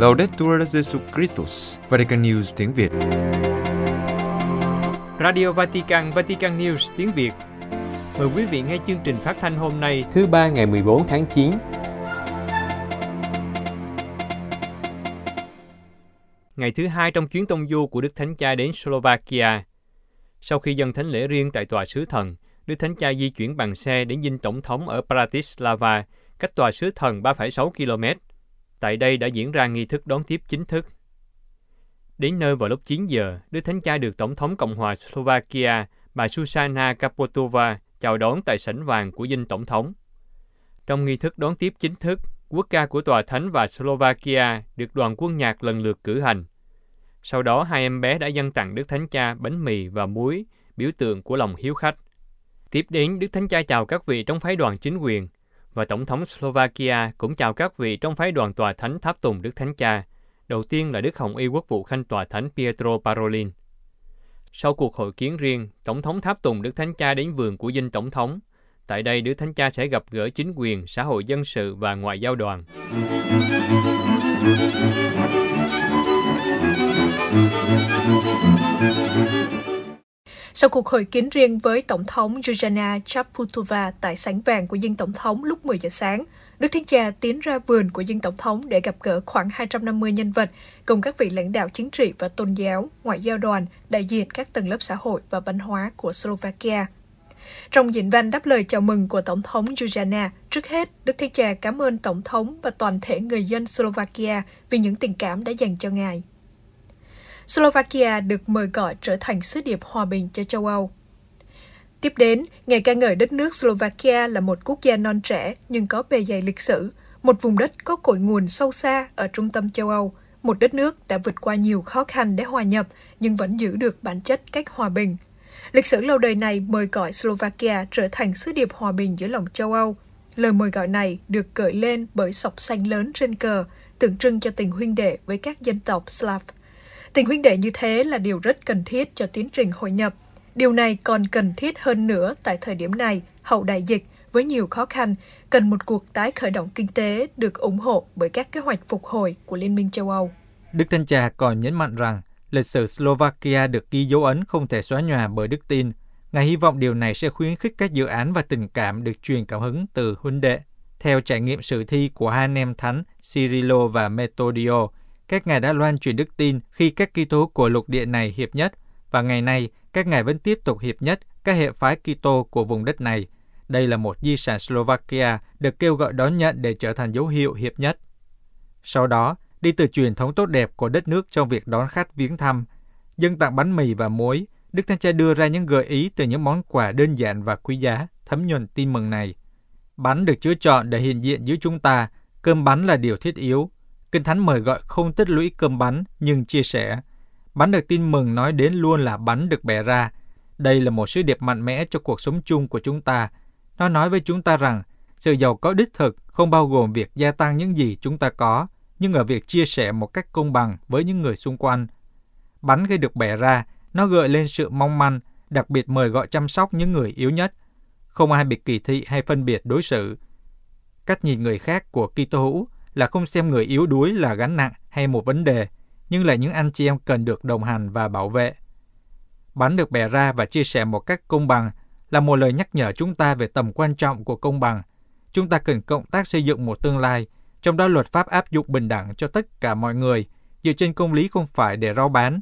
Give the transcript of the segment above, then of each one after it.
Laudetur Jesu Christus, Vatican News tiếng Việt. Radio Vatican, Vatican News tiếng Việt. Mời quý vị nghe chương trình phát thanh hôm nay, thứ ba ngày 14 tháng 9. Ngày thứ hai trong chuyến tông du của Đức Thánh Cha đến Slovakia. Sau khi dân thánh lễ riêng tại tòa sứ thần, Đức Thánh Cha di chuyển bằng xe đến dinh tổng thống ở Bratislava, cách tòa sứ thần 3,6 km. Tại đây đã diễn ra nghi thức đón tiếp chính thức. Đến nơi vào lúc 9 giờ, Đức Thánh Cha được Tổng thống Cộng hòa Slovakia, bà Susana Kapotova, chào đón tại sảnh vàng của dinh Tổng thống. Trong nghi thức đón tiếp chính thức, quốc ca của Tòa Thánh và Slovakia được đoàn quân nhạc lần lượt cử hành. Sau đó, hai em bé đã dâng tặng Đức Thánh Cha bánh mì và muối, biểu tượng của lòng hiếu khách. Tiếp đến, Đức Thánh Cha chào các vị trong phái đoàn chính quyền, và Tổng thống Slovakia cũng chào các vị trong phái đoàn tòa thánh tháp tùng Đức Thánh Cha. Đầu tiên là Đức Hồng Y Quốc vụ Khanh tòa thánh Pietro Parolin. Sau cuộc hội kiến riêng, Tổng thống tháp tùng Đức Thánh Cha đến vườn của dinh Tổng thống. Tại đây, Đức Thánh Cha sẽ gặp gỡ chính quyền, xã hội dân sự và ngoại giao đoàn. Sau cuộc hội kiến riêng với Tổng thống Yuzhana Chaputova tại sảnh vàng của dinh Tổng thống lúc 10 giờ sáng, Đức thiên Cha tiến ra vườn của dinh Tổng thống để gặp gỡ khoảng 250 nhân vật, cùng các vị lãnh đạo chính trị và tôn giáo, ngoại giao đoàn, đại diện các tầng lớp xã hội và văn hóa của Slovakia. Trong diễn văn đáp lời chào mừng của Tổng thống Yuzhana, trước hết, Đức thiên Cha cảm ơn Tổng thống và toàn thể người dân Slovakia vì những tình cảm đã dành cho Ngài. Slovakia được mời gọi trở thành sứ điệp hòa bình cho châu Âu. Tiếp đến, ngày ca ngợi đất nước Slovakia là một quốc gia non trẻ nhưng có bề dày lịch sử, một vùng đất có cội nguồn sâu xa ở trung tâm châu Âu, một đất nước đã vượt qua nhiều khó khăn để hòa nhập nhưng vẫn giữ được bản chất cách hòa bình. Lịch sử lâu đời này mời gọi Slovakia trở thành sứ điệp hòa bình giữa lòng châu Âu. Lời mời gọi này được gợi lên bởi sọc xanh lớn trên cờ, tượng trưng cho tình huynh đệ với các dân tộc Slav. Tình huynh đệ như thế là điều rất cần thiết cho tiến trình hội nhập. Điều này còn cần thiết hơn nữa tại thời điểm này, hậu đại dịch, với nhiều khó khăn, cần một cuộc tái khởi động kinh tế được ủng hộ bởi các kế hoạch phục hồi của Liên minh châu Âu. Đức Thanh Cha còn nhấn mạnh rằng lịch sử Slovakia được ghi dấu ấn không thể xóa nhòa bởi đức tin. Ngài hy vọng điều này sẽ khuyến khích các dự án và tình cảm được truyền cảm hứng từ huynh đệ. Theo trải nghiệm sự thi của hai anh em thánh Cirilo và Metodio, các ngài đã loan truyền đức tin khi các Kitô của lục địa này hiệp nhất và ngày nay các ngài vẫn tiếp tục hiệp nhất các hệ phái Kitô của vùng đất này. Đây là một di sản Slovakia được kêu gọi đón nhận để trở thành dấu hiệu hiệp nhất. Sau đó, đi từ truyền thống tốt đẹp của đất nước trong việc đón khách viếng thăm, dân tặng bánh mì và muối, Đức Thánh Cha đưa ra những gợi ý từ những món quà đơn giản và quý giá, thấm nhuần tin mừng này. Bánh được chứa chọn để hiện diện giữa chúng ta, cơm bánh là điều thiết yếu, Kinh Thánh mời gọi không tích lũy cơm bánh, nhưng chia sẻ. Bánh được tin mừng nói đến luôn là bánh được bẻ ra. Đây là một sứ điệp mạnh mẽ cho cuộc sống chung của chúng ta. Nó nói với chúng ta rằng, sự giàu có đích thực không bao gồm việc gia tăng những gì chúng ta có, nhưng ở việc chia sẻ một cách công bằng với những người xung quanh. Bánh khi được bẻ ra, nó gợi lên sự mong manh, đặc biệt mời gọi chăm sóc những người yếu nhất. Không ai bị kỳ thị hay phân biệt đối xử. Cách nhìn người khác của Kitô hữu là không xem người yếu đuối là gánh nặng hay một vấn đề, nhưng là những anh chị em cần được đồng hành và bảo vệ. Bánh được bẻ ra và chia sẻ một cách công bằng là một lời nhắc nhở chúng ta về tầm quan trọng của công bằng. Chúng ta cần cộng tác xây dựng một tương lai, trong đó luật pháp áp dụng bình đẳng cho tất cả mọi người, dựa trên công lý không phải để rao bán.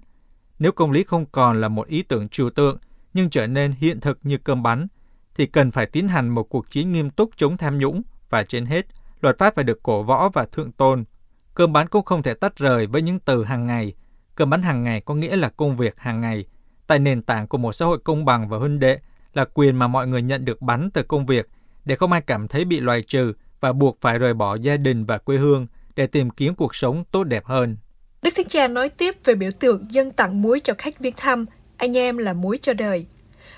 Nếu công lý không còn là một ý tưởng trừu tượng, nhưng trở nên hiện thực như cơm bánh, thì cần phải tiến hành một cuộc chiến nghiêm túc chống tham nhũng và trên hết luật pháp phải được cổ võ và thượng tôn. Cơm bán cũng không thể tách rời với những từ hàng ngày. Cơm bán hàng ngày có nghĩa là công việc hàng ngày. Tại nền tảng của một xã hội công bằng và huynh đệ là quyền mà mọi người nhận được bắn từ công việc để không ai cảm thấy bị loại trừ và buộc phải rời bỏ gia đình và quê hương để tìm kiếm cuộc sống tốt đẹp hơn. Đức Thánh Cha nói tiếp về biểu tượng dân tặng muối cho khách viếng thăm, anh em là muối cho đời.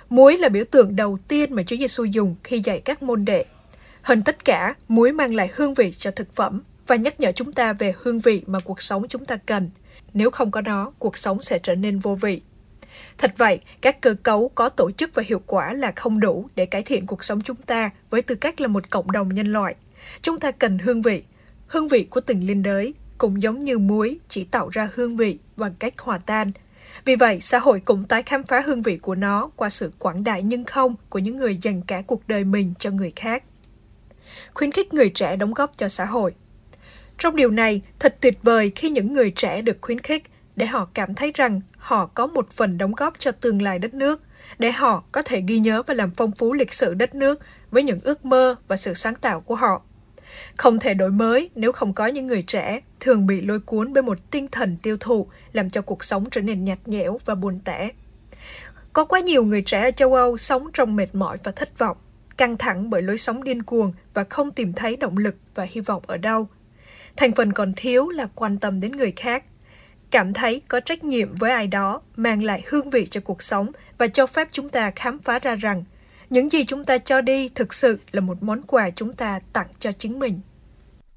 Muối là biểu tượng đầu tiên mà Chúa Giêsu dùng khi dạy các môn đệ hơn tất cả, muối mang lại hương vị cho thực phẩm và nhắc nhở chúng ta về hương vị mà cuộc sống chúng ta cần. Nếu không có nó, cuộc sống sẽ trở nên vô vị. Thật vậy, các cơ cấu có tổ chức và hiệu quả là không đủ để cải thiện cuộc sống chúng ta với tư cách là một cộng đồng nhân loại. Chúng ta cần hương vị, hương vị của từng liên đới, cũng giống như muối chỉ tạo ra hương vị bằng cách hòa tan. Vì vậy, xã hội cũng tái khám phá hương vị của nó qua sự quảng đại nhưng không của những người dành cả cuộc đời mình cho người khác. Khuyến khích người trẻ đóng góp cho xã hội. Trong điều này, thật tuyệt vời khi những người trẻ được khuyến khích để họ cảm thấy rằng họ có một phần đóng góp cho tương lai đất nước, để họ có thể ghi nhớ và làm phong phú lịch sử đất nước với những ước mơ và sự sáng tạo của họ. Không thể đổi mới nếu không có những người trẻ thường bị lôi cuốn bởi một tinh thần tiêu thụ làm cho cuộc sống trở nên nhạt nhẽo và buồn tẻ. Có quá nhiều người trẻ ở châu Âu sống trong mệt mỏi và thất vọng, căng thẳng bởi lối sống điên cuồng và không tìm thấy động lực và hy vọng ở đâu. Thành phần còn thiếu là quan tâm đến người khác, cảm thấy có trách nhiệm với ai đó mang lại hương vị cho cuộc sống và cho phép chúng ta khám phá ra rằng những gì chúng ta cho đi thực sự là một món quà chúng ta tặng cho chính mình.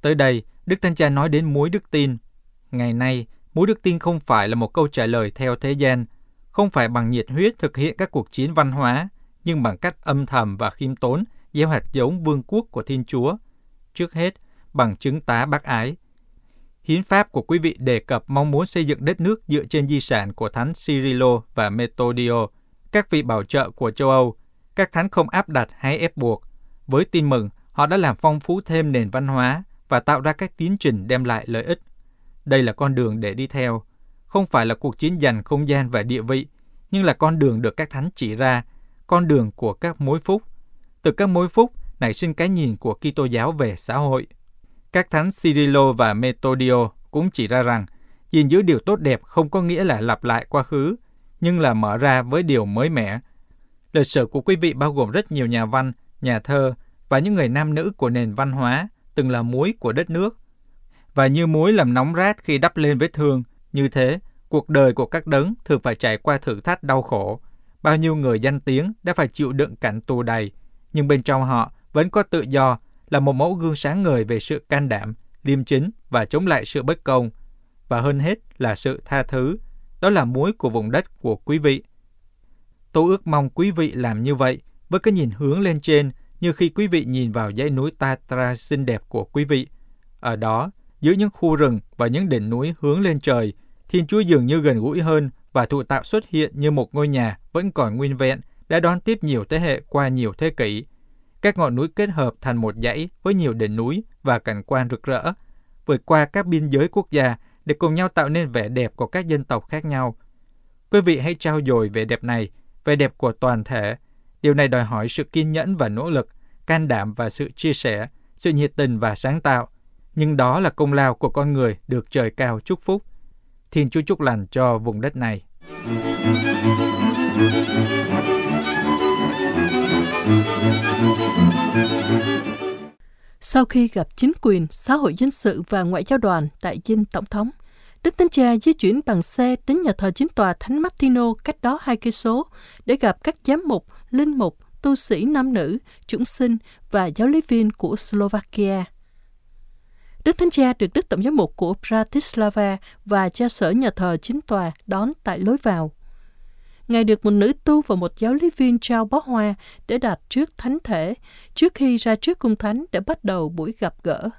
Tới đây, Đức Thánh Cha nói đến mối đức tin. Ngày nay, mối đức tin không phải là một câu trả lời theo thế gian, không phải bằng nhiệt huyết thực hiện các cuộc chiến văn hóa, nhưng bằng cách âm thầm và khiêm tốn gieo hạt giống vương quốc của Thiên Chúa. Trước hết, bằng chứng tá bác ái. Hiến pháp của quý vị đề cập mong muốn xây dựng đất nước dựa trên di sản của Thánh Cyrilo và Methodio các vị bảo trợ của châu Âu, các thánh không áp đặt hay ép buộc. Với tin mừng, họ đã làm phong phú thêm nền văn hóa và tạo ra các tiến trình đem lại lợi ích. Đây là con đường để đi theo, không phải là cuộc chiến giành không gian và địa vị, nhưng là con đường được các thánh chỉ ra, con đường của các mối phúc. Từ các mối phúc nảy sinh cái nhìn của Kitô giáo về xã hội. Các thánh Cyrilo và Methodio cũng chỉ ra rằng gìn giữ điều tốt đẹp không có nghĩa là lặp lại quá khứ, nhưng là mở ra với điều mới mẻ. Lịch sử của quý vị bao gồm rất nhiều nhà văn, nhà thơ và những người nam nữ của nền văn hóa từng là muối của đất nước. Và như muối làm nóng rát khi đắp lên vết thương, như thế, cuộc đời của các đấng thường phải trải qua thử thách đau khổ. Bao nhiêu người danh tiếng đã phải chịu đựng cảnh tù đầy, nhưng bên trong họ vẫn có tự do, là một mẫu gương sáng ngời về sự can đảm, liêm chính và chống lại sự bất công. Và hơn hết là sự tha thứ, đó là muối của vùng đất của quý vị. Tôi ước mong quý vị làm như vậy với cái nhìn hướng lên trên như khi quý vị nhìn vào dãy núi Tatra xinh đẹp của quý vị. Ở đó, giữa những khu rừng và những đỉnh núi hướng lên trời, Thiên Chúa dường như gần gũi hơn và thụ tạo xuất hiện như một ngôi nhà vẫn còn nguyên vẹn, đã đón tiếp nhiều thế hệ qua nhiều thế kỷ. Các ngọn núi kết hợp thành một dãy với nhiều đỉnh núi và cảnh quan rực rỡ, vượt qua các biên giới quốc gia để cùng nhau tạo nên vẻ đẹp của các dân tộc khác nhau. Quý vị hãy trao dồi vẻ đẹp này, vẻ đẹp của toàn thể. Điều này đòi hỏi sự kiên nhẫn và nỗ lực, can đảm và sự chia sẻ, sự nhiệt tình và sáng tạo. Nhưng đó là công lao của con người được trời cao chúc phúc. Thiên Chúa chúc lành cho vùng đất này. Sau khi gặp chính quyền, xã hội dân sự và ngoại giao đoàn tại dinh tổng thống, Đức Thánh Cha di chuyển bằng xe đến nhà thờ chính tòa Thánh Martino cách đó hai cây số để gặp các giám mục, linh mục, tu sĩ nam nữ, chúng sinh và giáo lý viên của Slovakia. Đức Thánh Cha được Đức Tổng giám mục của Bratislava và cha sở nhà thờ chính tòa đón tại lối vào. Ngài được một nữ tu và một giáo lý viên trao bó hoa để đặt trước thánh thể, trước khi ra trước cung thánh để bắt đầu buổi gặp gỡ.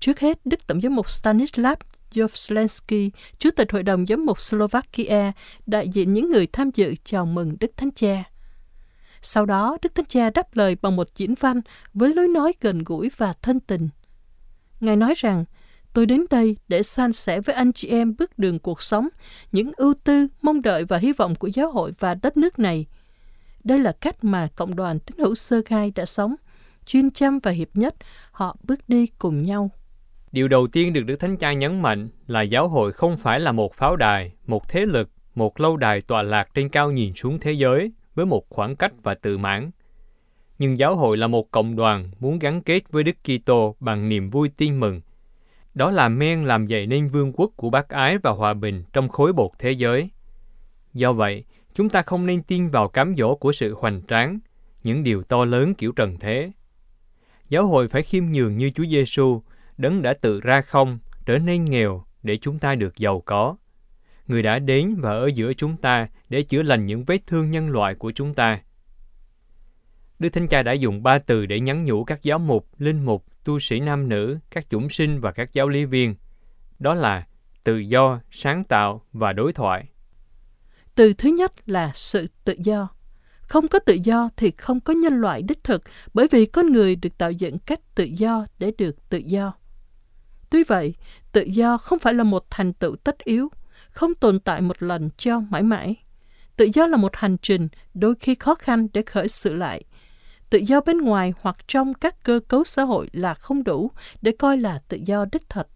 Trước hết, Đức Tổng giám mục Stanislav Jovslensky, Chủ tịch Hội đồng Giám mục Slovakia, đại diện những người tham dự chào mừng Đức Thánh Cha. Sau đó, Đức Thánh Cha đáp lời bằng một diễn văn với lối nói gần gũi và thân tình. Ngài nói rằng, tôi đến đây để san sẻ với anh chị em bước đường cuộc sống, những ưu tư, mong đợi và hy vọng của giáo hội và đất nước này. Đây là cách mà cộng đoàn tín hữu sơ khai đã sống, chuyên chăm và hiệp nhất, họ bước đi cùng nhau. Điều đầu tiên được Đức Thánh Cha nhấn mạnh là giáo hội không phải là một pháo đài, một thế lực, một lâu đài tọa lạc trên cao nhìn xuống thế giới với một khoảng cách và tự mãn. Nhưng giáo hội là một cộng đoàn muốn gắn kết với Đức Kitô bằng niềm vui tin mừng. Đó là men làm dậy nên vương quốc của bác ái và hòa bình trong khối bột thế giới. Do vậy, chúng ta không nên tin vào cám dỗ của sự hoành tráng, những điều to lớn kiểu trần thế. Giáo hội phải khiêm nhường như Chúa Giêsu, đấng đã tự ra không, trở nên nghèo để chúng ta được giàu có. Người đã đến và ở giữa chúng ta để chữa lành những vết thương nhân loại của chúng ta. Đức Thánh Cha đã dùng ba từ để nhắn nhủ các giáo mục, linh mục, tu sĩ nam nữ, các chủng sinh và các giáo lý viên. Đó là tự do, sáng tạo và đối thoại. Từ thứ nhất là sự tự do. Không có tự do thì không có nhân loại đích thực, bởi vì con người được tạo dựng cách tự do để được tự do. Tuy vậy, tự do không phải là một thành tựu tất yếu, không tồn tại một lần cho mãi mãi. Tự do là một hành trình đôi khi khó khăn để khởi sự lại. Tự do bên ngoài hoặc trong các cơ cấu xã hội là không đủ để coi là tự do đích thật.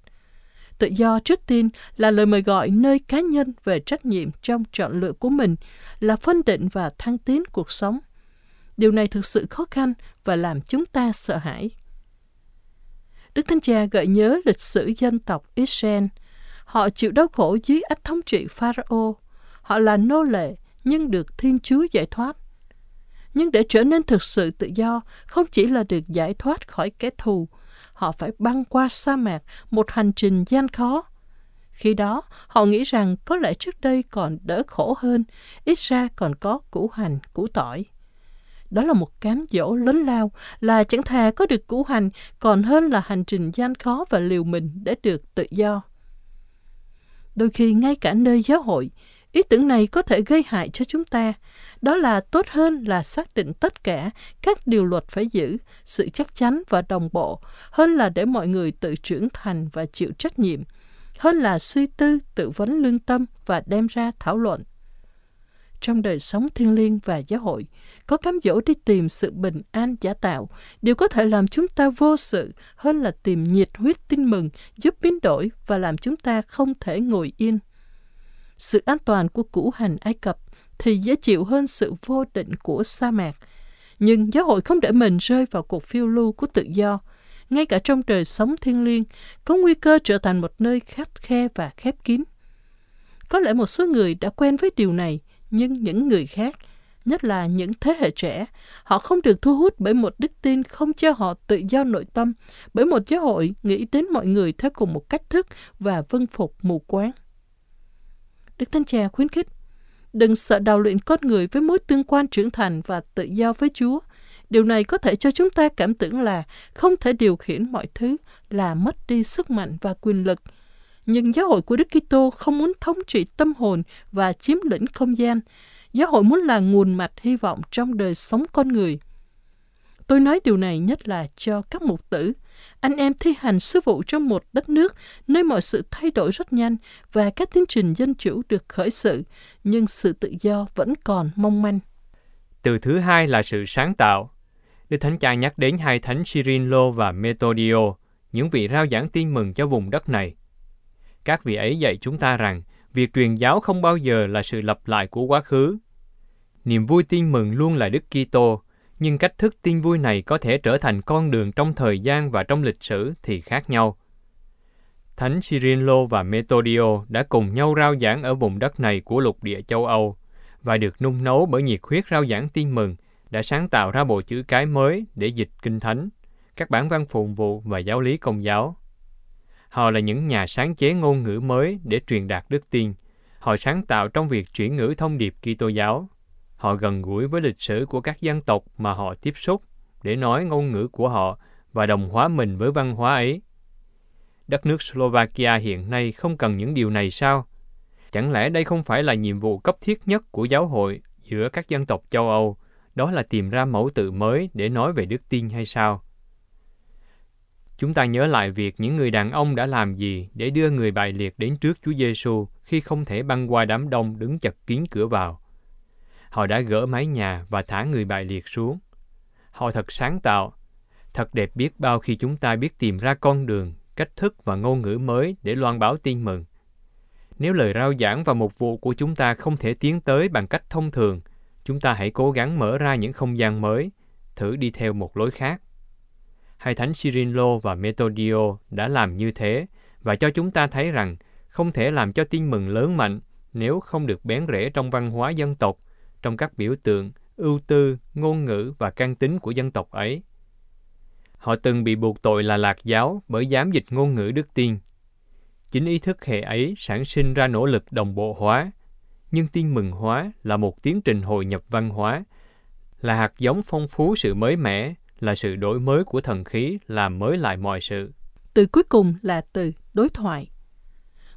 Tự do trước tiên là lời mời gọi nơi cá nhân về trách nhiệm trong chọn lựa của mình, là phân định và thăng tiến cuộc sống. Điều này thực sự khó khăn và làm chúng ta sợ hãi. Đức Thánh Cha gợi nhớ lịch sử dân tộc Israel. Họ chịu đau khổ dưới ách thống trị Pharaoh. Họ là nô lệ nhưng được Thiên Chúa giải thoát. Nhưng để trở nên thực sự tự do, không chỉ là được giải thoát khỏi kẻ thù, họ phải băng qua sa mạc một hành trình gian khó. Khi đó, họ nghĩ rằng có lẽ trước đây còn đỡ khổ hơn, ít ra còn có củ hành, củ tỏi. Đó là một cám dỗ lớn lao, là chẳng thà có được củ hành còn hơn là hành trình gian khó và liều mình để được tự do. Đôi khi ngay cả nơi giáo hội, ý tưởng này có thể gây hại cho chúng ta. Đó là tốt hơn là xác định tất cả các điều luật phải giữ, sự chắc chắn và đồng bộ, hơn là để mọi người tự trưởng thành và chịu trách nhiệm, hơn là suy tư, tự vấn lương tâm và đem ra thảo luận. Trong đời sống thiêng liêng và giáo hội, có cám dỗ đi tìm sự bình an giả tạo, điều có thể làm chúng ta vô sự hơn là tìm nhiệt huyết tin mừng, giúp biến đổi và làm chúng ta không thể ngồi yên. Sự an toàn của củ hành Ai Cập thì dễ chịu hơn sự vô định của sa mạc. Nhưng giáo hội không để mình rơi vào cuộc phiêu lưu của tự do. Ngay cả trong đời sống thiêng liêng, có nguy cơ trở thành một nơi khắt khe và khép kín. Có lẽ một số người đã quen với điều này, nhưng những người khác, nhất là những thế hệ trẻ, họ không được thu hút bởi một đức tin không cho họ tự do nội tâm, bởi một giáo hội nghĩ đến mọi người theo cùng một cách thức và vân phục mù quáng. Đức Thánh Cha khuyến khích, đừng sợ đào luyện con người với mối tương quan trưởng thành và tự do với Chúa. Điều này có thể cho chúng ta cảm tưởng là không thể điều khiển mọi thứ, là mất đi sức mạnh và quyền lực. Nhưng giáo hội của Đức Kitô không muốn thống trị tâm hồn và chiếm lĩnh không gian. Giáo hội muốn là nguồn mạch hy vọng trong đời sống con người. Tôi nói điều này nhất là cho các mục tử, anh em thi hành sứ vụ trong một đất nước nơi mọi sự thay đổi rất nhanh và các tiến trình dân chủ được khởi sự, nhưng sự tự do vẫn còn mong manh. Từ thứ hai là sự sáng tạo. Đức Thánh Cha nhắc đến hai thánh Cyrilo và Metodio, những vị rao giảng tin mừng cho vùng đất này. Các vị ấy dạy chúng ta rằng việc truyền giáo không bao giờ là sự lặp lại của quá khứ. Niềm vui tin mừng luôn là Đức Kitô, nhưng cách thức tin vui này có thể trở thành con đường trong thời gian và trong lịch sử thì khác nhau. Thánh Cyrilo và Metodio đã cùng nhau rao giảng ở vùng đất này của lục địa châu Âu và được nung nấu bởi nhiệt huyết rao giảng tin mừng đã sáng tạo ra bộ chữ cái mới để dịch kinh thánh, các bản văn phụng vụ và giáo lý công giáo. Họ là những nhà sáng chế ngôn ngữ mới để truyền đạt đức tin. Họ sáng tạo trong việc chuyển ngữ thông điệp Kitô giáo Họ gần gũi với lịch sử của các dân tộc mà họ tiếp xúc để nói ngôn ngữ của họ và đồng hóa mình với văn hóa ấy. Đất nước Slovakia hiện nay không cần những điều này sao? Chẳng lẽ đây không phải là nhiệm vụ cấp thiết nhất của giáo hội giữa các dân tộc châu Âu, đó là tìm ra mẫu tự mới để nói về đức tin hay sao? Chúng ta nhớ lại việc những người đàn ông đã làm gì để đưa người bại liệt đến trước Chúa Giêsu khi không thể băng qua đám đông đứng chật kín cửa vào. Họ đã gỡ mái nhà và thả người bại liệt xuống. Họ thật sáng tạo. Thật đẹp biết bao khi chúng ta biết tìm ra con đường, cách thức và ngôn ngữ mới để loan báo tin mừng. Nếu lời rao giảng và mục vụ của chúng ta không thể tiến tới bằng cách thông thường, chúng ta hãy cố gắng mở ra những không gian mới, thử đi theo một lối khác. Hai thánh Cyrilo và Metodio đã làm như thế và cho chúng ta thấy rằng không thể làm cho tin mừng lớn mạnh nếu không được bén rễ trong văn hóa dân tộc trong các biểu tượng, ưu tư, ngôn ngữ và căn tính của dân tộc ấy. Họ từng bị buộc tội là lạc giáo bởi dám dịch ngôn ngữ đức tiên. Chính ý thức hệ ấy sản sinh ra nỗ lực đồng bộ hóa, nhưng tiên mừng hóa là một tiến trình hội nhập văn hóa, là hạt giống phong phú sự mới mẻ, là sự đổi mới của thần khí làm mới lại mọi sự. Từ cuối cùng là từ đối thoại.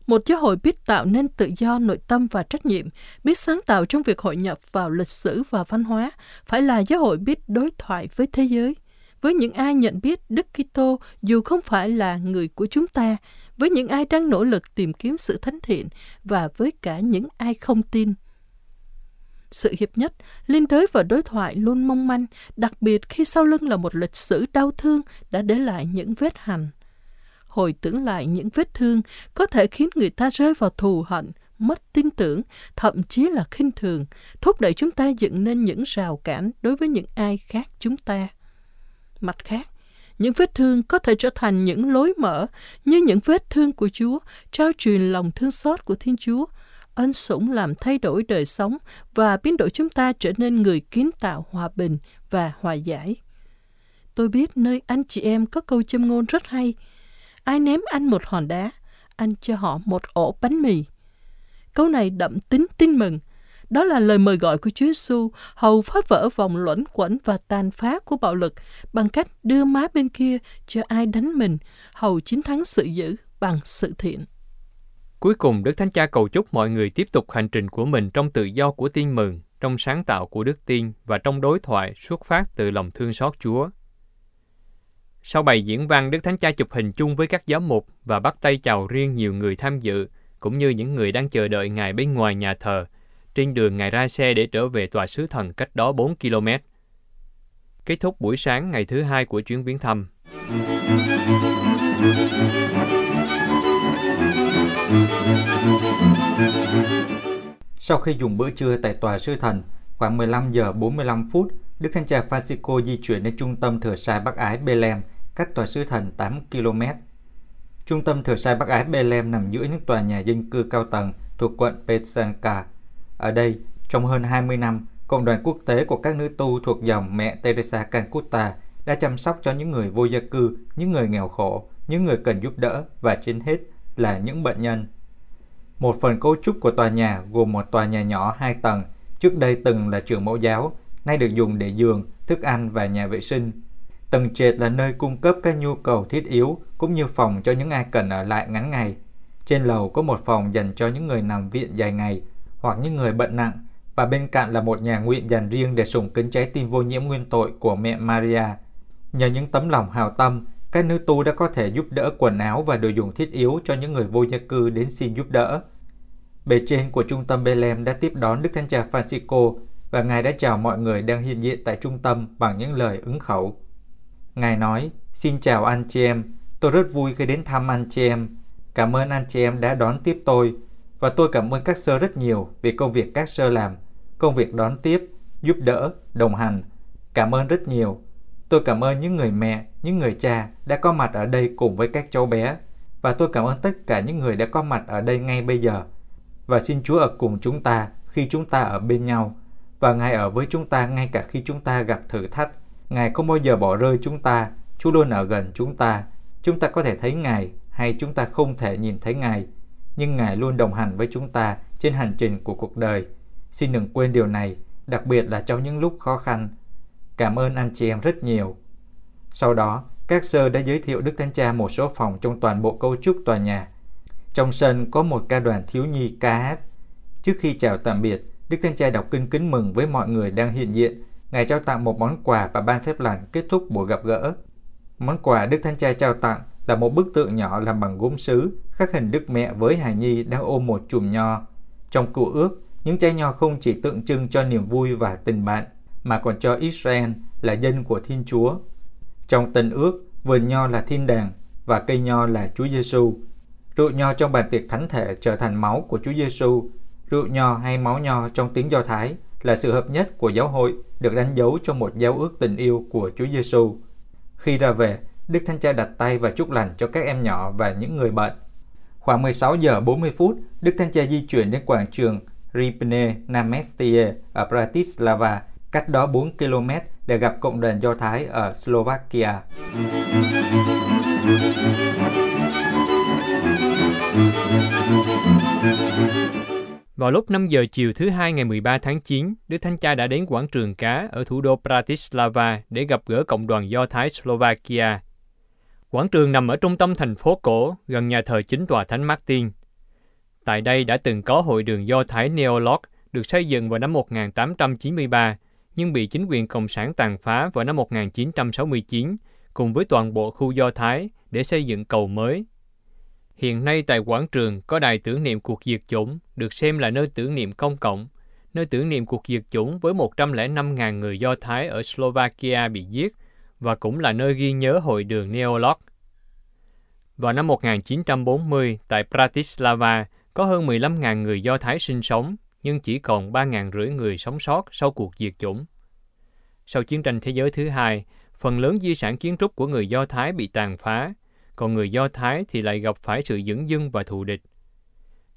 Một giáo hội biết tạo nên tự do nội tâm và trách nhiệm, biết sáng tạo trong việc hội nhập vào lịch sử và văn hóa, phải là giáo hội biết đối thoại với thế giới, với những ai nhận biết Đức Kitô dù không phải là người của chúng ta, với những ai đang nỗ lực tìm kiếm sự thánh thiện và với cả những ai không tin. Sự hiệp nhất, liên đới và đối thoại luôn mong manh, đặc biệt khi sau lưng là một lịch sử đau thương đã để lại những vết hằn hồi tưởng lại những vết thương có thể khiến người ta rơi vào thù hận, mất tin tưởng, thậm chí là khinh thường, thúc đẩy chúng ta dựng nên những rào cản đối với những ai khác chúng ta. Mặt khác, những vết thương có thể trở thành những lối mở như những vết thương của Chúa, trao truyền lòng thương xót của Thiên Chúa, ân sủng làm thay đổi đời sống và biến đổi chúng ta trở nên người kiến tạo hòa bình và hòa giải. Tôi biết nơi anh chị em có câu châm ngôn rất hay, ai ném anh một hòn đá, anh cho họ một ổ bánh mì. Câu này đậm tính tin mừng. Đó là lời mời gọi của Chúa Giêsu hầu phá vỡ vòng luẩn quẩn và tàn phá của bạo lực bằng cách đưa má bên kia cho ai đánh mình, hầu chiến thắng sự dữ bằng sự thiện. Cuối cùng, Đức Thánh Cha cầu chúc mọi người tiếp tục hành trình của mình trong tự do của tin mừng, trong sáng tạo của đức tin và trong đối thoại xuất phát từ lòng thương xót Chúa. Sau bài diễn văn, Đức Thánh Cha chụp hình chung với các giám mục và bắt tay chào riêng nhiều người tham dự, cũng như những người đang chờ đợi Ngài bên ngoài nhà thờ. Trên đường Ngài ra xe để trở về tòa sứ thần cách đó 4 km. Kết thúc buổi sáng ngày thứ hai của chuyến viếng thăm. Sau khi dùng bữa trưa tại tòa sứ thần, khoảng 15 giờ 45 phút, Đức Thánh Cha Francisco di chuyển đến trung tâm thừa sai Bắc Ái Bethlehem, cách tòa sứ thần 8 km. Trung tâm thừa sai Bắc Ái Bethlehem nằm giữa những tòa nhà dân cư cao tầng thuộc quận Petsanka. Ở đây, trong hơn 20 năm, cộng đoàn quốc tế của các nữ tu thuộc dòng mẹ Teresa Calcutta đã chăm sóc cho những người vô gia cư, những người nghèo khổ, những người cần giúp đỡ và trên hết là những bệnh nhân. Một phần cấu trúc của tòa nhà gồm một tòa nhà nhỏ hai tầng, trước đây từng là trường mẫu giáo, nay được dùng để giường, thức ăn và nhà vệ sinh. Tầng trệt là nơi cung cấp các nhu cầu thiết yếu cũng như phòng cho những ai cần ở lại ngắn ngày. Trên lầu có một phòng dành cho những người nằm viện dài ngày hoặc những người bận nặng và bên cạnh là một nhà nguyện dành riêng để sùng kính trái tim vô nhiễm nguyên tội của mẹ Maria. Nhờ những tấm lòng hào tâm, các nữ tu đã có thể giúp đỡ quần áo và đồ dùng thiết yếu cho những người vô gia cư đến xin giúp đỡ. Bề trên của trung tâm Bethlehem đã tiếp đón Đức Thánh Cha Francisco và Ngài đã chào mọi người đang hiện diện tại trung tâm bằng những lời ứng khẩu. Ngài nói, xin chào anh chị em, tôi rất vui khi đến thăm anh chị em. Cảm ơn anh chị em đã đón tiếp tôi và tôi cảm ơn các sơ rất nhiều vì công việc các sơ làm, công việc đón tiếp, giúp đỡ, đồng hành. Cảm ơn rất nhiều. Tôi cảm ơn những người mẹ, những người cha đã có mặt ở đây cùng với các cháu bé và tôi cảm ơn tất cả những người đã có mặt ở đây ngay bây giờ. Và xin Chúa ở cùng chúng ta khi chúng ta ở bên nhau và Ngài ở với chúng ta ngay cả khi chúng ta gặp thử thách. Ngài không bao giờ bỏ rơi chúng ta, Chúa luôn ở gần chúng ta. Chúng ta có thể thấy Ngài hay chúng ta không thể nhìn thấy Ngài, nhưng Ngài luôn đồng hành với chúng ta trên hành trình của cuộc đời. Xin đừng quên điều này, đặc biệt là trong những lúc khó khăn. Cảm ơn anh chị em rất nhiều. Sau đó, các sơ đã giới thiệu Đức Thánh Cha một số phòng trong toàn bộ cấu trúc tòa nhà. Trong sân có một ca đoàn thiếu nhi ca hát. Trước khi chào tạm biệt, Đức Thánh Cha đọc kinh kính mừng với mọi người đang hiện diện. Ngài trao tặng một món quà và ban phép lành kết thúc buổi gặp gỡ. Món quà Đức Thánh Cha trao tặng là một bức tượng nhỏ làm bằng gốm sứ, khắc hình Đức Mẹ với hài nhi đang ôm một chùm nho. Trong cựu ước, những trái nho không chỉ tượng trưng cho niềm vui và tình bạn, mà còn cho Israel là dân của Thiên Chúa. Trong tân ước, vườn nho là thiên đàng và cây nho là Chúa Giêsu. Rượu nho trong bàn tiệc thánh thể trở thành máu của Chúa Giêsu Rượu nho hay máu nho trong tiếng Do Thái là sự hợp nhất của giáo hội được đánh dấu trong một giao ước tình yêu của Chúa Giêsu. Khi ra về, Đức Thánh Cha đặt tay và chúc lành cho các em nhỏ và những người bệnh. Khoảng 16 giờ 40 phút, Đức Thánh Cha di chuyển đến quảng trường Ripne Namestie ở Bratislava, cách đó 4 km để gặp cộng đoàn Do Thái ở Slovakia. Vào lúc 5 giờ chiều thứ hai ngày 13 tháng 9, Đức Thánh Cha đã đến quảng trường cá ở thủ đô Bratislava để gặp gỡ cộng đoàn Do Thái Slovakia. Quảng trường nằm ở trung tâm thành phố cổ, gần nhà thờ chính tòa Thánh Martin. Tại đây đã từng có hội đường Do Thái Neolog được xây dựng vào năm 1893, nhưng bị chính quyền Cộng sản tàn phá vào năm 1969, cùng với toàn bộ khu Do Thái để xây dựng cầu mới. Hiện nay tại quảng trường có đài tưởng niệm cuộc diệt chủng, được xem là nơi tưởng niệm công cộng, nơi tưởng niệm cuộc diệt chủng với 105.000 người Do Thái ở Slovakia bị giết và cũng là nơi ghi nhớ hội đường Neolog. Vào năm 1940, tại Bratislava, có hơn 15.000 người Do Thái sinh sống, nhưng chỉ còn 3.500 người sống sót sau cuộc diệt chủng. Sau chiến tranh thế giới thứ hai, phần lớn di sản kiến trúc của người Do Thái bị tàn phá, còn người Do Thái thì lại gặp phải sự dửng dưng và thù địch.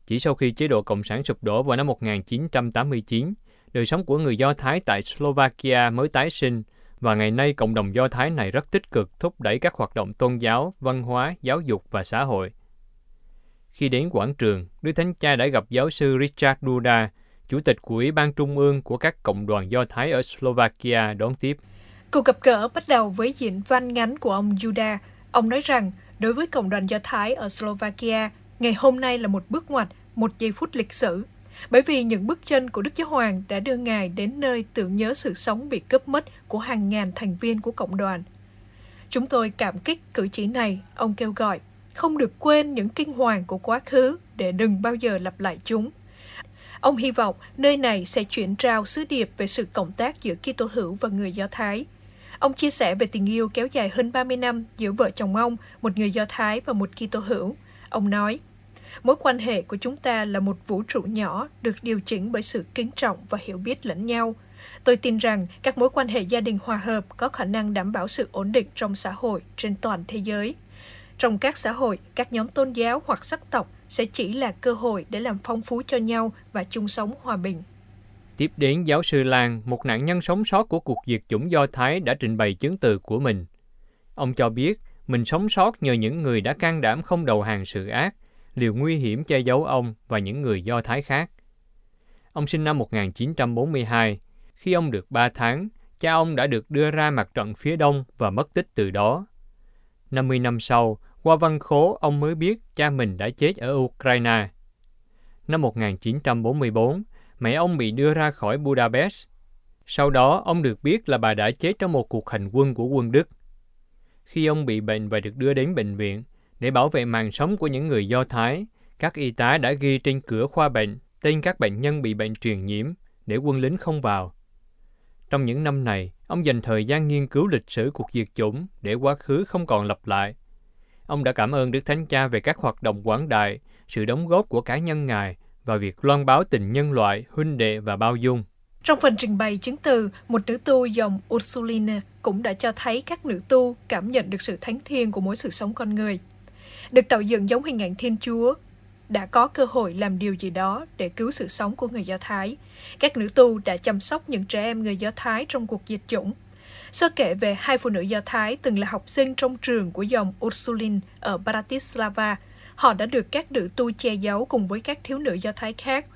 Chỉ sau khi chế độ Cộng sản sụp đổ vào năm 1989, đời sống của người Do Thái tại Slovakia mới tái sinh và ngày nay cộng đồng Do Thái này rất tích cực thúc đẩy các hoạt động tôn giáo, văn hóa, giáo dục và xã hội. Khi đến quảng trường, Đức Thánh Cha đã gặp giáo sư Richard Duda, chủ tịch của Ủy ban Trung ương của các cộng đoàn Do Thái ở Slovakia đón tiếp. Cuộc gặp gỡ bắt đầu với diễn văn ngắn của ông Duda. Ông nói rằng, đối với cộng đoàn Do Thái ở Slovakia, ngày hôm nay là một bước ngoặt, một giây phút lịch sử. Bởi vì những bước chân của Đức Giáo Hoàng đã đưa Ngài đến nơi tưởng nhớ sự sống bị cướp mất của hàng ngàn thành viên của cộng đoàn. Chúng tôi cảm kích cử chỉ này, ông kêu gọi, không được quên những kinh hoàng của quá khứ để đừng bao giờ lặp lại chúng. Ông hy vọng nơi này sẽ chuyển trao sứ điệp về sự cộng tác giữa Kitô hữu và người Do Thái. Ông chia sẻ về tình yêu kéo dài hơn 30 năm giữa vợ chồng ông, một người Do Thái và một Kitô hữu. Ông nói, mối quan hệ của chúng ta là một vũ trụ nhỏ được điều chỉnh bởi sự kính trọng và hiểu biết lẫn nhau. Tôi tin rằng các mối quan hệ gia đình hòa hợp có khả năng đảm bảo sự ổn định trong xã hội trên toàn thế giới. Trong các xã hội, các nhóm tôn giáo hoặc sắc tộc sẽ chỉ là cơ hội để làm phong phú cho nhau và chung sống hòa bình. Tiếp đến giáo sư Lan, một nạn nhân sống sót của cuộc diệt chủng Do Thái đã trình bày chứng từ của mình. Ông cho biết mình sống sót nhờ những người đã can đảm không đầu hàng sự ác, liều nguy hiểm che giấu ông và những người Do Thái khác. Ông sinh năm 1942. Khi ông được 3 tháng, cha ông đã được đưa ra mặt trận phía đông và mất tích từ đó. 50 năm sau, qua văn khố, ông mới biết cha mình đã chết ở Ukraine. Năm 1944, mẹ ông bị đưa ra khỏi Budapest. Sau đó, ông được biết là bà đã chết trong một cuộc hành quân của quân Đức. Khi ông bị bệnh và được đưa đến bệnh viện, để bảo vệ mạng sống của những người Do Thái, các y tá đã ghi trên cửa khoa bệnh tên các bệnh nhân bị bệnh truyền nhiễm để quân lính không vào. Trong những năm này, ông dành thời gian nghiên cứu lịch sử cuộc diệt chủng để quá khứ không còn lặp lại. Ông đã cảm ơn Đức Thánh Cha về các hoạt động quảng đại, sự đóng góp của cá nhân Ngài và việc loan báo tình nhân loại, huynh đệ và bao dung. Trong phần trình bày chứng từ, một nữ tu dòng Ursuline cũng đã cho thấy các nữ tu cảm nhận được sự thánh thiêng của mỗi sự sống con người. Được tạo dựng giống hình ảnh Thiên Chúa, đã có cơ hội làm điều gì đó để cứu sự sống của người Do Thái. Các nữ tu đã chăm sóc những trẻ em người Do Thái trong cuộc diệt chủng. Sơ kể về hai phụ nữ Do Thái từng là học sinh trong trường của dòng Ursuline ở Bratislava. Họ đã được các nữ tu che giấu cùng với các thiếu nữ Do Thái khác.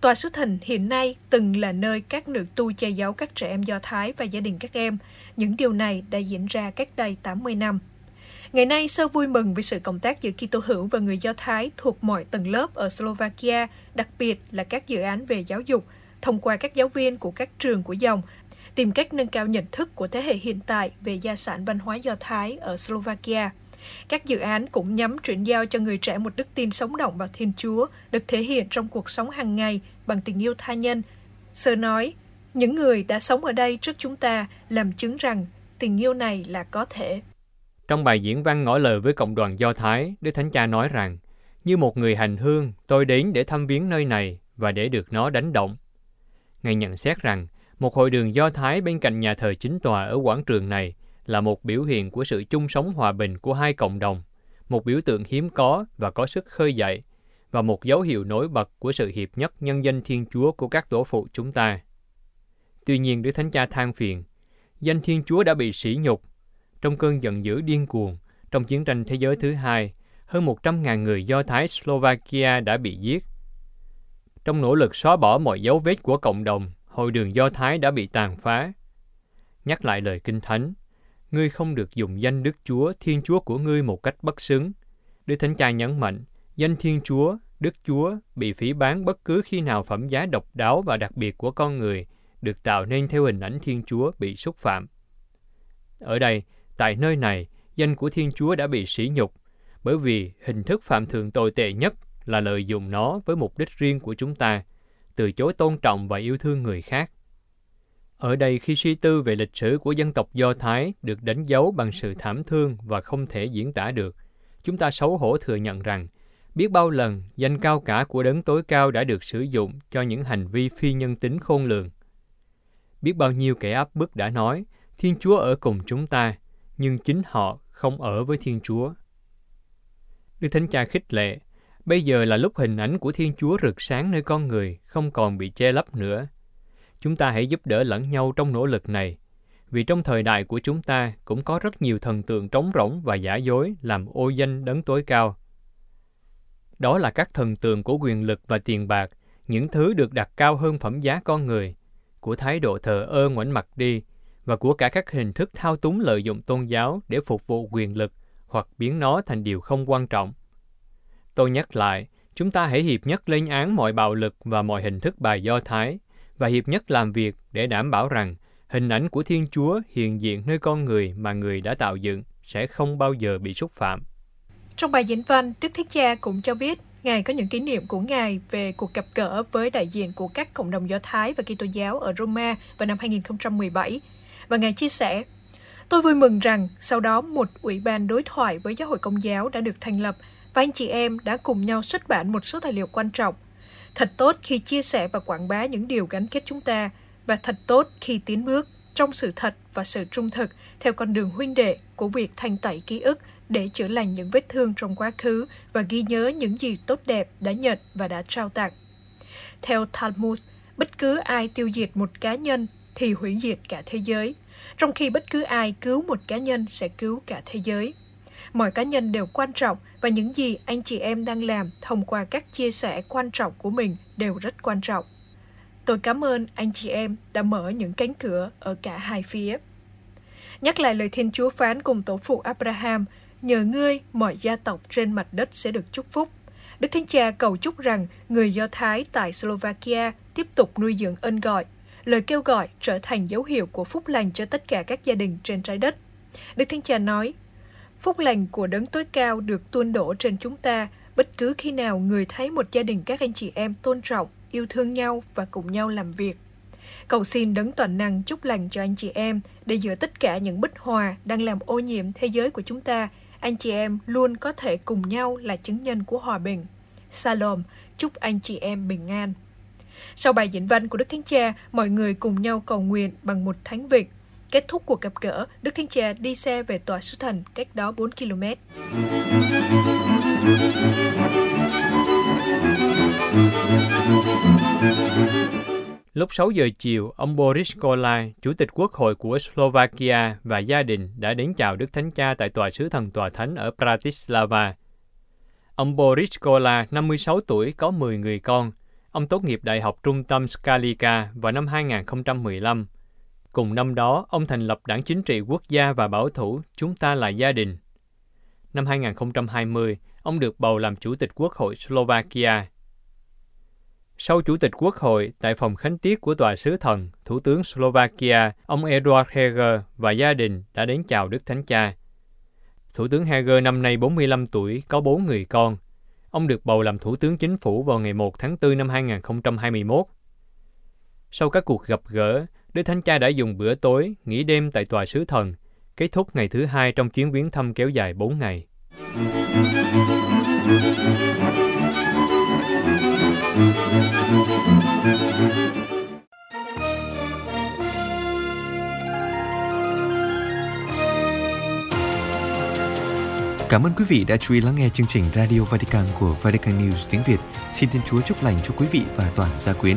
Tòa sứ thần hiện nay từng là nơi các nữ tu che giấu các trẻ em Do Thái và gia đình các em. Những điều này đã diễn ra cách đây 80 năm. Ngày nay, sơ vui mừng vì sự cộng tác giữa Kitô hữu và người Do Thái thuộc mọi tầng lớp ở Slovakia, đặc biệt là các dự án về giáo dục, thông qua các giáo viên của các trường của dòng, tìm cách nâng cao nhận thức của thế hệ hiện tại về gia sản văn hóa Do Thái ở Slovakia. Các dự án cũng nhắm chuyển giao cho người trẻ một đức tin sống động vào Thiên Chúa, được thể hiện trong cuộc sống hàng ngày bằng tình yêu tha nhân. Sơ nói, những người đã sống ở đây trước chúng ta làm chứng rằng tình yêu này là có thể. Trong bài diễn văn ngỏ lời với cộng đoàn Do Thái, Đức Thánh Cha nói rằng, như một người hành hương, tôi đến để thăm viếng nơi này và để được nó đánh động. Ngài nhận xét rằng, một hội đường Do Thái bên cạnh nhà thờ chính tòa ở quảng trường này là một biểu hiện của sự chung sống hòa bình của hai cộng đồng, một biểu tượng hiếm có và có sức khơi dậy, và một dấu hiệu nổi bật của sự hiệp nhất nhân danh Thiên Chúa của các tổ phụ chúng ta. Tuy nhiên, Đức Thánh Cha than phiền, danh Thiên Chúa đã bị sỉ nhục trong cơn giận dữ điên cuồng, trong chiến tranh thế giới thứ hai, hơn 100.000 người Do Thái Slovakia đã bị giết. Trong nỗ lực xóa bỏ mọi dấu vết của cộng đồng, hội đường Do Thái đã bị tàn phá. Nhắc lại lời Kinh Thánh, ngươi không được dùng danh Đức Chúa, Thiên Chúa của ngươi một cách bất xứng. Đức Thánh Cha nhấn mạnh, danh Thiên Chúa, Đức Chúa bị phỉ bán bất cứ khi nào phẩm giá độc đáo và đặc biệt của con người được tạo nên theo hình ảnh Thiên Chúa bị xúc phạm. Ở đây, tại nơi này, danh của Thiên Chúa đã bị sỉ nhục, bởi vì hình thức phạm thượng tồi tệ nhất là lợi dụng nó với mục đích riêng của chúng ta, từ chối tôn trọng và yêu thương người khác. Ở đây khi suy tư về lịch sử của dân tộc Do Thái được đánh dấu bằng sự thảm thương và không thể diễn tả được, chúng ta xấu hổ thừa nhận rằng biết bao lần danh cao cả của đấng tối cao đã được sử dụng cho những hành vi phi nhân tính khôn lường. Biết bao nhiêu kẻ áp bức đã nói, Thiên Chúa ở cùng chúng ta, nhưng chính họ không ở với Thiên Chúa. Đức Thánh Cha khích lệ, bây giờ là lúc hình ảnh của Thiên Chúa rực sáng nơi con người, không còn bị che lấp nữa. Chúng ta hãy giúp đỡ lẫn nhau trong nỗ lực này, vì trong thời đại của chúng ta cũng có rất nhiều thần tượng trống rỗng và giả dối làm ô danh đấng tối cao. Đó là các thần tượng của quyền lực và tiền bạc, những thứ được đặt cao hơn phẩm giá con người, của thái độ thờ ơ ngoảnh mặt đi, và của cả các hình thức thao túng lợi dụng tôn giáo để phục vụ quyền lực hoặc biến nó thành điều không quan trọng. Tôi nhắc lại, chúng ta hãy hiệp nhất lên án mọi bạo lực và mọi hình thức bài do Thái, và hiệp nhất làm việc để đảm bảo rằng hình ảnh của Thiên Chúa hiện diện nơi con người mà người đã tạo dựng sẽ không bao giờ bị xúc phạm. Trong bài diễn văn, Đức Thích Cha cũng cho biết Ngài có những kỷ niệm của Ngài về cuộc gặp gỡ với đại diện của các cộng đồng Do Thái và Kitô giáo ở Roma vào năm 2017. Và Ngài chia sẻ, Tôi vui mừng rằng sau đó một ủy ban đối thoại với giáo hội công giáo đã được thành lập và anh chị em đã cùng nhau xuất bản một số tài liệu quan trọng. Thật tốt khi chia sẻ và quảng bá những điều gắn kết chúng ta và thật tốt khi tiến bước trong sự thật và sự trung thực theo con đường huynh đệ của việc thanh tẩy ký ức để chữa lành những vết thương trong quá khứ và ghi nhớ những gì tốt đẹp đã nhận và đã trao tặng. Theo Talmud, bất cứ ai tiêu diệt một cá nhân thì hủy diệt cả thế giới, trong khi bất cứ ai cứu một cá nhân sẽ cứu cả thế giới. Mọi cá nhân đều quan trọng và những gì anh chị em đang làm thông qua các chia sẻ quan trọng của mình đều rất quan trọng. Tôi cảm ơn anh chị em đã mở những cánh cửa ở cả hai phía. Nhắc lại lời Thiên Chúa phán cùng tổ phụ Abraham, nhờ ngươi mọi gia tộc trên mặt đất sẽ được chúc phúc. Đức Thánh Cha cầu chúc rằng người Do Thái tại Slovakia tiếp tục nuôi dưỡng ân gọi, lời kêu gọi trở thành dấu hiệu của phúc lành cho tất cả các gia đình trên trái đất. Đức Thánh Cha nói, phúc lành của đấng tối cao được tuôn đổ trên chúng ta bất cứ khi nào người thấy một gia đình các anh chị em tôn trọng, yêu thương nhau và cùng nhau làm việc. Cầu xin đấng toàn năng chúc lành cho anh chị em để giữa tất cả những bích hòa đang làm ô nhiễm thế giới của chúng ta anh chị em luôn có thể cùng nhau là chứng nhân của hòa bình. Salom, chúc anh chị em bình an. Sau bài diễn văn của Đức Thánh Cha, mọi người cùng nhau cầu nguyện bằng một thánh việc. Kết thúc cuộc gặp gỡ, Đức Thánh Cha đi xe về tòa sứ thần cách đó 4 km. Lúc 6 giờ chiều, ông Boris Kolai, Chủ tịch Quốc hội của Slovakia và gia đình đã đến chào Đức Thánh Cha tại Tòa sứ thần Tòa Thánh ở Bratislava. Ông Boris Kola, 56 tuổi, có 10 người con. Ông tốt nghiệp Đại học Trung tâm Skalika vào năm 2015. Cùng năm đó, ông thành lập Đảng Chính trị Quốc gia và Bảo thủ Chúng ta là gia đình. Năm 2020, ông được bầu làm Chủ tịch Quốc hội Slovakia sau Chủ tịch Quốc hội, tại phòng khánh tiết của Tòa sứ thần, Thủ tướng Slovakia, ông Eduard Heger và gia đình đã đến chào Đức Thánh Cha. Thủ tướng Heger năm nay 45 tuổi, có bốn người con. Ông được bầu làm Thủ tướng Chính phủ vào ngày 1 tháng 4 năm 2021. Sau các cuộc gặp gỡ, Đức Thánh Cha đã dùng bữa tối, nghỉ đêm tại Tòa sứ thần, kết thúc ngày thứ hai trong chuyến viếng thăm kéo dài 4 ngày. Cảm ơn quý vị đã chú ý lắng nghe chương trình Radio Vatican của Vatican News tiếng Việt. Xin Thiên Chúa chúc lành cho quý vị và toàn gia quyến.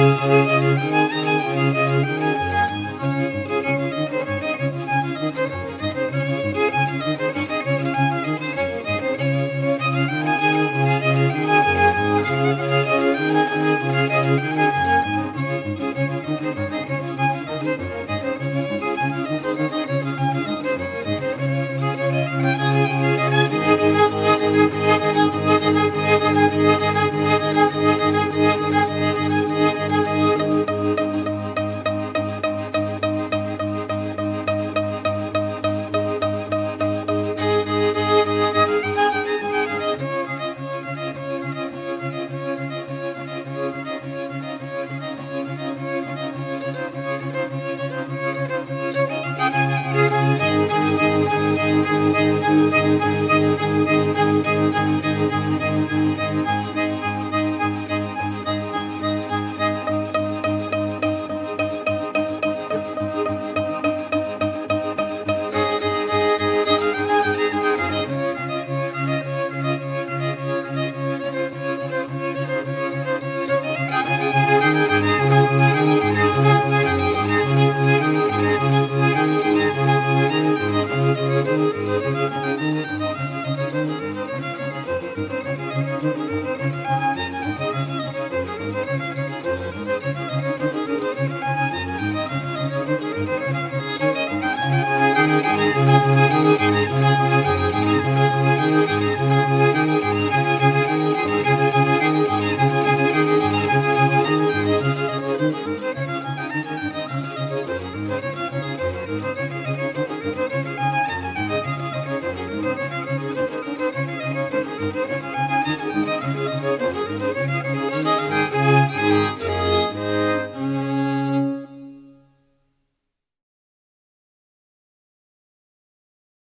Música